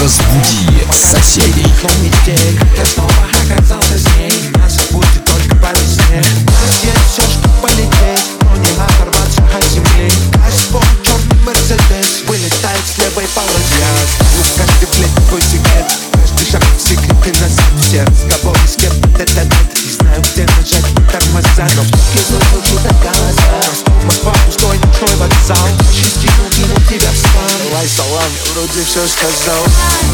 Разбуди соседей. Помните, как снова оказался с ней, нас забудет только по память shoes cause those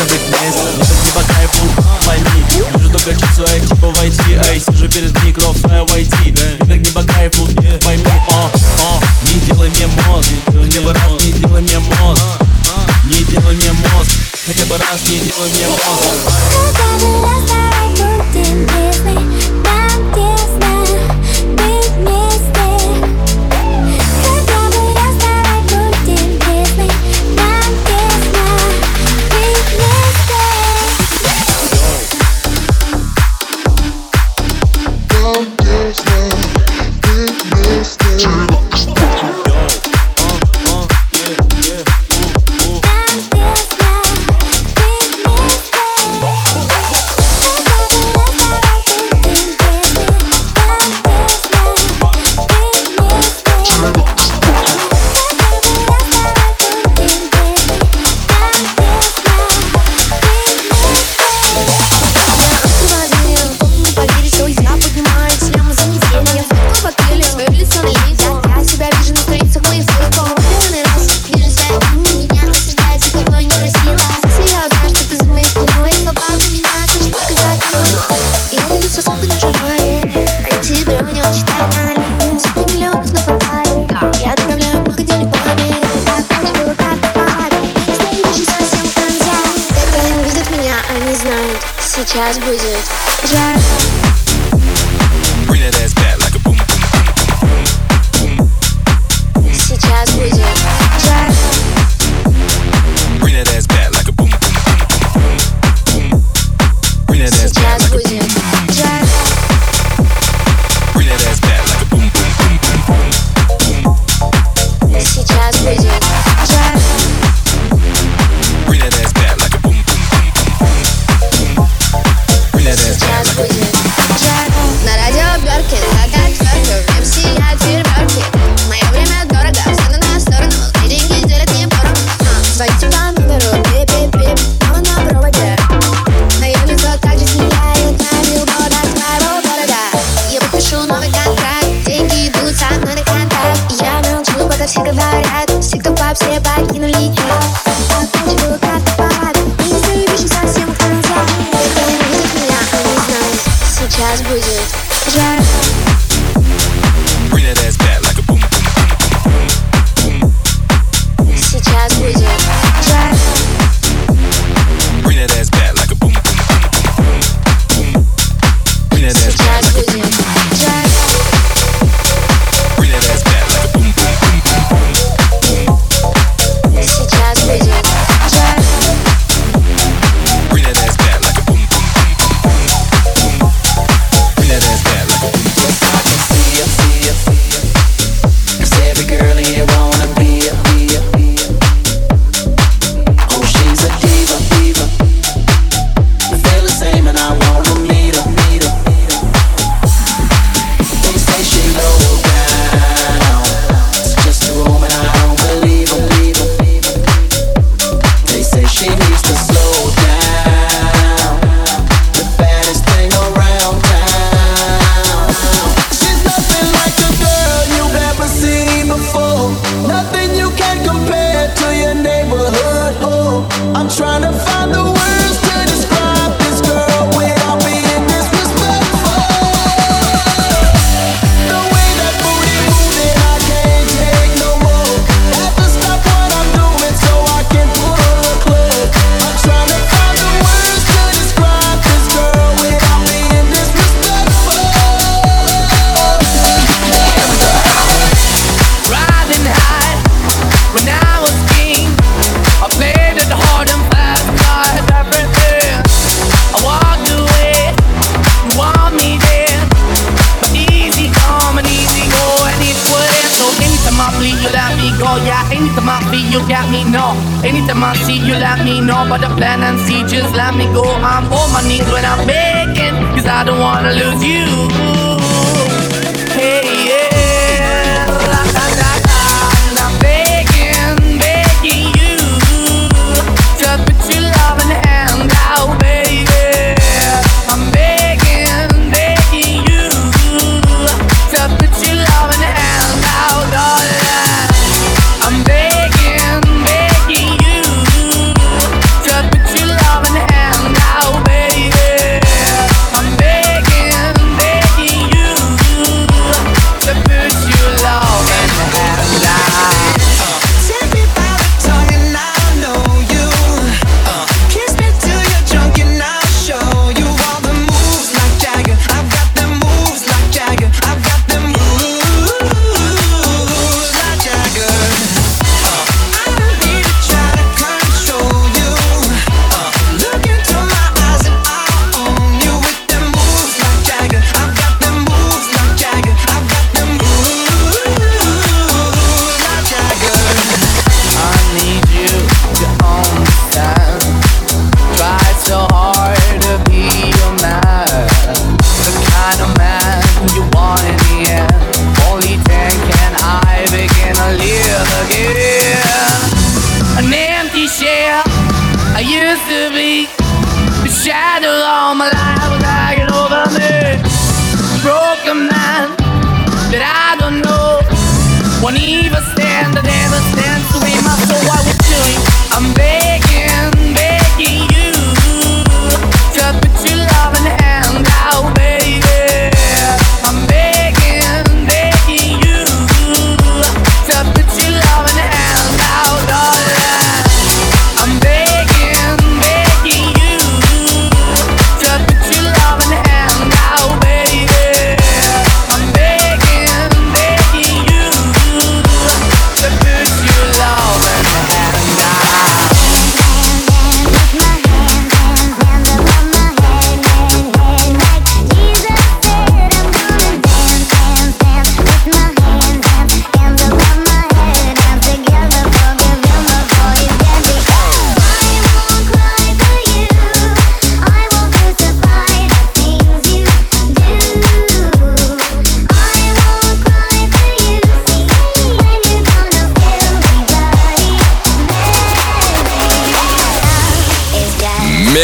каждый месяц так не по кайфу, войни Вижу только числа типа войти А я сижу перед микрофоном войти. И так не по кайфу, ну, пойми. О, о, не делай мне мозг. Хотя бы раз не делай мне мозг. Не делай мне мозг. Хотя бы раз не делай мне мозг. Хотя бы раз давай будем честны Сейчас будем. нас будет жарко. let me know. Anytime I see you, let me know. But the plan and see, just let me go. I'm on my knees when I'm making, cause I don't wanna lose you.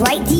right